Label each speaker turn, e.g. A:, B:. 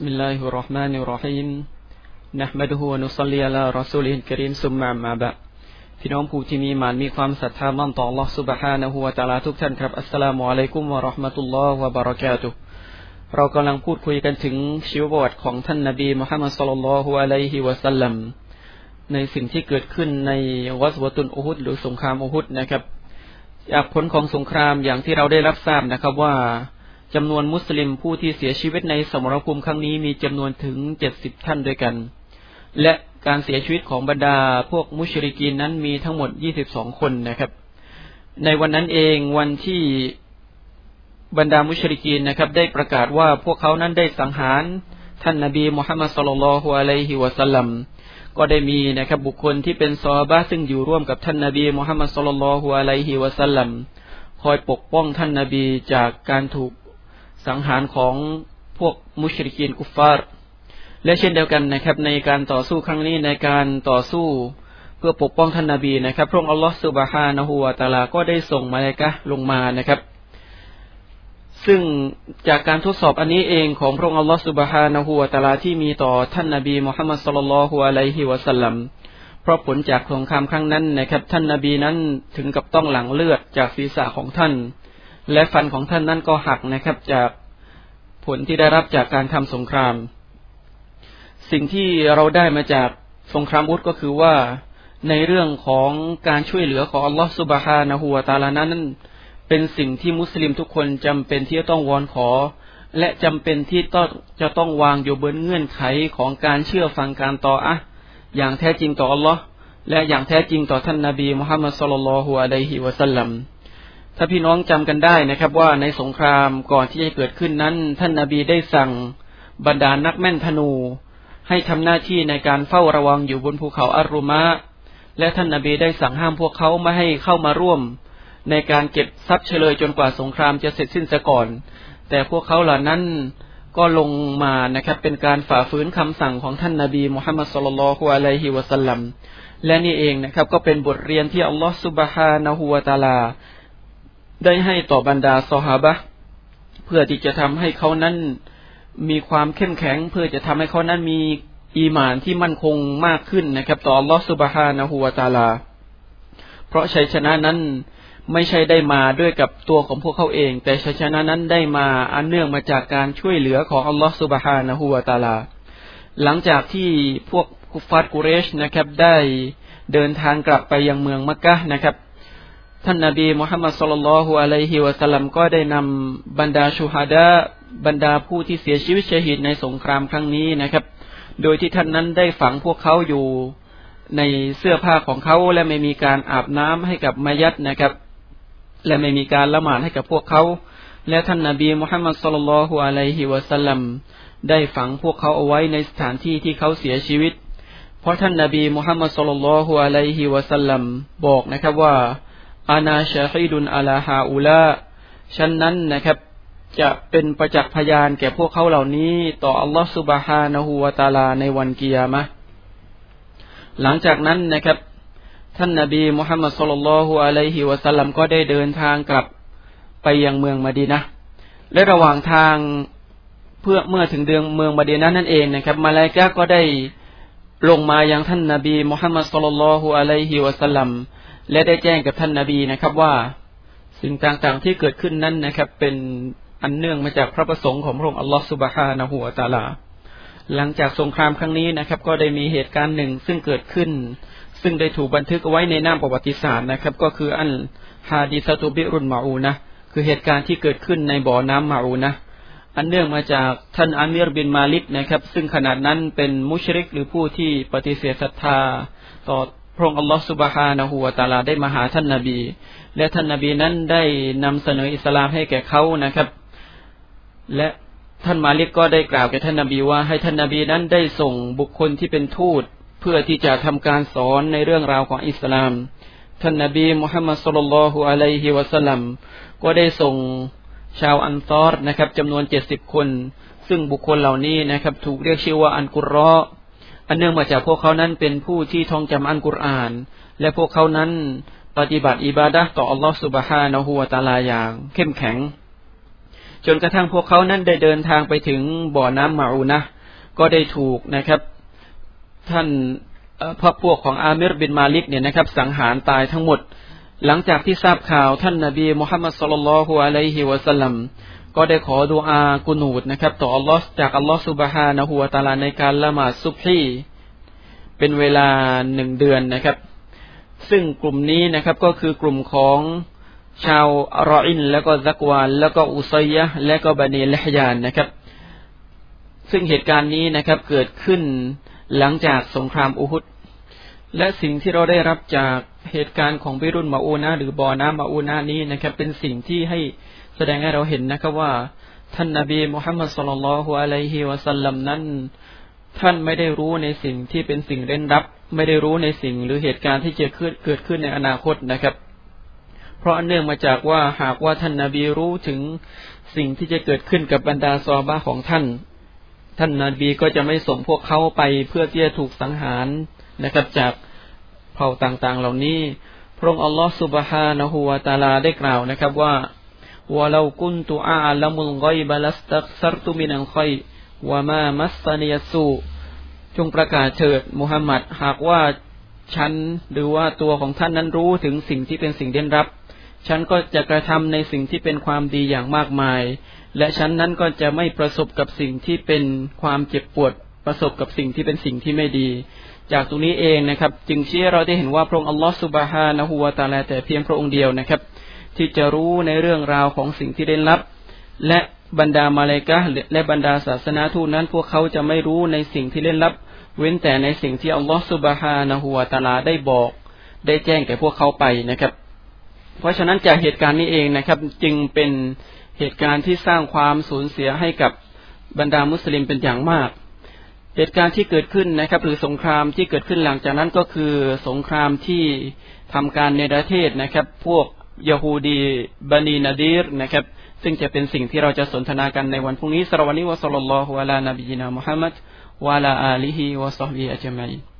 A: بسم الله الرحمن الرحيم نحمده ونصلي على رسوله الكريم ثم ما بعد พี่น้องผู้ที่มีมานมีความศรัทธามั่นต่อ Allah سبحانه และ تعالى ทุกท่านครับอัสสลามุอะลัยกุมวะราะห์มะตุลลอฮ์วะบะเราะกาตุเรากำลังพูดคุยกันถึงชีวประวัติของท่านนบีมุฮัมมัดสุลลัลลอฮุอะลัยฮิวะสัลลัมในสิ่งที่เกิดขึ้นในวัสวตุนอุฮุดหรือสงครามอุฮุดนะครับจากผลของสงครามอย่างที่เราได้รับทราบนะครับว่า จำนวนมุสลิมผู้ที่เสียชีวิตในสมรภูมิครั้งนี้มีจำนวนถึงเจ็ดสิบท่านด้วยกัน และการเสียชีวิตของบรรดาพวกมุชริกีนนั้นมีทั้งหมดยี่สิบสองคนนะครับ ในวันนั้นเองวันที่บรรดามุชริกีนนะครับ ได้ประกาศว่าพวกเขานั้นได้สังหารท่านนาบีมุฮัมมัดสุลลัลฮุอะลัยฮิวะสัลลัมก็ได้มีนะครับบุคคลที่เป็นซอบาซึ่งอยู่ร่วมกับท่านนาบีมุฮัมมัดสุลลัลฮุอะลัยฮิวะสัลลัมคอยปกป้องท่านนาบีจากการถูก สังหารของพวกมุชริกีนกุฟาร์และเช่นเดียวกันนะครับ ในการต่อสู้ครั้งนี้ในการต่อสู้เพื่อปกป้องท่านนาบีนะครับ พระองค์อัลลอฮฺสุบฮานะฮูวาตาลาก็ได้ส่งมาเลกะลงมานะครับ ซึ่งจากการทดสอบอันนี้เองของพระองค์อัลลอฮฺสุบฮานะฮูวาตาลาที่มีต่อท่านนาบีมุฮัมมัดสุลลัลฮุอะลัยฮิวะสัลลัมเพราะผลจากสงครามครั้งนั้นนะครับ ท่านนาบีนั้นถึงกับต้องหลังเลือดจากศีรษะของท่าน และฟันของท่านนั้นก็หักนะครับ จากผลที่ได้รับจากการทำสงคราม สิ่งที่เราได้มาจากสงครามอุดก็คือว่าในเรื่องของการช่วยเหลือของอัลลอฮฺสุบฮานะฮูวาตาลานั้นเป็นสิ่งที่มุสลิมทุกคนจำเป็นที่จะต้องวอนขอ และจำเป็นที่ต้องจะต้องวางอยู่บนเงื่อนไขของการเชื่อฟังการต่ออะอย่างแท้จริงต่ออัลลอฮ์และอย่างแท้จริงต่อท่านนาบีมุฮัมมัดสุลลัลฮุอะลัยฮิวะสัลลัม ถ้าพี่น้องจำกันได้นะครับว่าในสงครามก่อนที่จะเกิดขึ้นนั้น ท่านนาบีได้สั่งบรรดานักแม่นธนู ให้ทำหน้าที่ในการเฝ้าระวังอยู่บนภูเขาอารุมะ และท่านนาบีได้สั่งห้ามพวกเขาไม่ให้เข้ามาร่วม ในการเก็บทรัพย์เฉลยจนกว่าสงครามจะเสร็จสิ้นซะก่อน แต่พวกเขาเหล่านั้นก็ลงมานะครับเป็นการฝ่าฝืนคำสั่งของท่านนาบีมุฮัมมัดสุลลัลฮุอะลัยฮิวะสัลลัมและนี่เองนะครับก็เป็นบทเรียนที่อัลลอฮฺสุบฮานะฮูวะตาลา ได้ให้ต่อบรรดาซอฮาบะเพื่อที่จะทำให้เขานั้นมีความเข้มแข็ง เพื่อจะทำให้เขานั้นมีอีหมานที่มั่นคงมากขึ้นนะครับ ต่ออัลลอฮฺสุบฮานะฮูวาตาลา เพราะชัยชนะนั้นไม่ใช่ได้มาด้วยกับตัวของพวกเขาเอง แต่ชัยชนะนั้นได้มาอันเนื่องมาจากการช่วยเหลือของอัลลอฮฺสุบฮานะฮูวาตาลา หลังจากที่พวกกุฟาร์กุเรชนะครับได้เดินทางกลับไปยังเมืองมักกะนะครับ ท่านนาบีมุฮัมมัดสุลลัลฮุอะลัยฮิวะสัลลัมก็ได้นำบรรดาชูฮาดะบรรดาผู้ที่เสียชีวิตชหิดในสงครามครั้งนี้นะครับ โดยที่ท่านนั้นได้ฝังพวกเขาอยู่ในเสื้อผ้าของเขาและไม่มีการอาบน้ำให้กับมายัดนะครับ และไม่มีการละหมาดให้กับพวกเขา และท่านนาบีมุฮัมมัดสุลลัลฮุอะลัยฮิวะสัลลัมได้ฝังพวกเขาเอาไว้ในสถานที่ที่เขาเสียชีวิต เพราะท่านนาบีมุฮัมมัดสุลลัลฮุอะลัยฮิวะสัลลัมบอกนะครับว่า อานาชาฮิดุนอาลาฮาอูลาฉันนั้นนะครับ จะเป็นประจักษ์พยานแก่พวกเขาเหล่านี้ ต่ออัลลอฮฺสุบฮานะฮูวาตาลาในวันกิยามะหลังจากนั้นนะครับ ท่านนาบีมุฮัมมัดสุลลัลฮุอะลัยฮิวะสัลลัมก็ได้เดินทางกลับไปยังเมืองมาดีนะและระหว่างทางเพื่อเมื่อถึงเดือนเมืองมาดีนะนั่นเองนะครับ มาลายกาก็ได้ลงมายังท่านนาบีมุฮัมมัดสุลลัลฮุอะลัยฮิวะสัลลัม และได้แจ้งกับท่านนาบีนะครับว่า สิ่งต่างๆที่เกิดขึ้นนั้นนะครับ เป็นอันเนื่องมาจากพระประสงค์ของพระองค์อัลลอฮฺสุบฮานะฮูวตาลา หลังจากสงครามครั้งนี้นะครับ ก็ได้มีเหตุการณ์หนึ่งซึ่งเกิดขึ้น ซึ่งได้ถูกบันทึกไว้ในหน้าประวัติศาสตร์นะครับ ก็คืออันฮาดิสตุบิรุนมาอูนะคือเหตุการณ์ที่เกิดขึ้นในบ่อน้ำมาอูนะอันเนื่องมาจากท่านอามีรบินมาลิกนะครับ ซึ่งขนาดนั้นเป็นมุชริกหรือผู้ที่ปฏิเสธศรัทธาต่อ พระองค์อัลลอฮฺสุบฮานะฮูวาตาลาได้มาหาท่านนาบี และท่านนาบีนั้นได้นำเสนออิสลามให้แก่เขานะครับ และท่านมาลิกก็ได้กล่าวแก่ท่านนาบีว่าให้ท่านนาบีนั้นได้ส่งบุคคลที่เป็นทูต เพื่อที่จะทำการสอนในเรื่องราวของอิสลาม ท่านนาบีมุฮัมมัดสุลลัลฮุอะลัยฮิวะสัลลัมก็ได้ส่งชาวอันซอรนะครับจำนวนเจ็ดสิบคน ซึ่งบุคคลเหล่านี้นะครับ ถูกเรียกชื่อว่าอันกุรอ อันเนื่องมาจากพวกเขานั้นเป็นผู้ที่ท่องจำอันกุรอาน และพวกเขานั้นปฏิบัติอิบาดะต่ออัลลอฮฺสุบฮานะฮูวาตาลาอย่าง เข้มแข็ง จนกระทั่งพวกเขานั้นได้เดินทางไปถึงบ่อน้ำมาอูนะก็ได้ถูกนะครับ ท่านพระพวกของอาเมรบินมาลิกเนี่ยนะครับ สังหารตายทั้งหมด หลังจากที่ทราบข่าวท่านนาบีมุฮัมมัดสุลลัลฮุอะลัยฮิวะสัลลัม ก็ได้ขอดูอากุนูดนะครับ ต่ออัลลอฮ์จากอัลลอฮ์สุบฮานะฮูวะตาลาในการละหมาดซุบฮีเป็นเวลาหนึ่งเดือนนะครับ ซึ่งกลุ่มนี้นะครับก็คือกลุ่มของชาวอรออิน แล้วก็ซักวาน แล้วก็อุซัยยะและก็บันีละฮยานนะครับ ซึ่งเหตุการณ์นี้นะครับเกิดขึ้นหลังจากสงครามอุฮุดและสิ่งที่เราได้รับจากเหตุการณ์ของบิรุนมาอูนาหรือบ่อน้ำมาอูนานี้นะครับ เป็นสิ่งที่ให้ แสดงให้เราเห็นนะครับว่า ท่านนาบีมุฮัมมัดสุลลัลฮุอะลัยฮิวะสัลลัมนั้น ท่านไม่ได้รู้ในสิ่งที่เป็นสิ่งเร้นรับ ไม่ได้รู้ในสิ่งหรือเหตุการณ์ที่จะเกิดขึ้นในอนาคตนะครับ เพราะเนื่องมาจากว่าหากว่าท่านนาบีรู้ถึงสิ่งที่จะเกิดขึ้นกับบรรดาซอบาของท่าน ท่านนาบีก็จะไม่ส่งพวกเขาไปเพื่อที่จะถูกสังหารนะครับจากเผ่าต่างๆ เหล่านี้ พระองค์อัลลอฮฺสุบฮานะฮูวาตาลาได้กล่าวนะครับว่า วะลากุนตุอาลมุลไกบลัสตักซรตุมินัลไควะมามัสตานิยสูจงประกาศเถิดมุฮัมมัดหากว่าฉันหรือว่าตัวของท่านนั้นรู้ถึงสิ่งที่เป็นสิ่งเด่นรับ ฉันก็จะกระทำในสิ่งที่เป็นความดีอย่างมากมาย และฉันนั้นก็จะไม่ประสบกับสิ่งที่เป็นความเจ็บปวด ประสบกับสิ่งที่เป็นสิ่งที่ไม่ดี จากตรงนี้เองนะครับ จึงเชี้เราได้เห็นว่าพระองค์อัลลอฮฺสุบฮานะฮูวาตาลาแต่เพียงพระองค์เดียวนะครับ ที่จะรู้ในเรื่องราวของสิ่งที่ได้รับ และบรรดามาเลกะและบรรดาศาสนาทูตนั้น พวกเขาจะไม่รู้ในสิ่งที่เล่นลับ เว้นแต่ในสิ่งที่อัลลอฮฺสุบฮานะฮูวาตาลาได้บอก ได้แจ้งแก่พวกเขาไปนะครับ เพราะฉะนั้นจากเหตุการณ์นี้เองนะครับ จึงเป็นเหตุการณ์ที่สร้างความสูญเสียให้กับบรรดามุสลิมเป็นอย่างมาก เหตุการณ์ที่เกิดขึ้นนะครับ หรือสงครามที่เกิดขึ้นหลังจากนั้นก็คือสงครามที่ทำการในประเทศนะครับ พวก ยาฮูดีบันีนาดีรนะครับ ซึ่งจะเป็นสิ่งที่เราจะสนทนากันในวันพรุ่งนี้สรวันีวะสัลลัลลอฮุอะลานบีนามุฮัมมัดวะลาอาลีฮิวะซอฮบีอัจมัย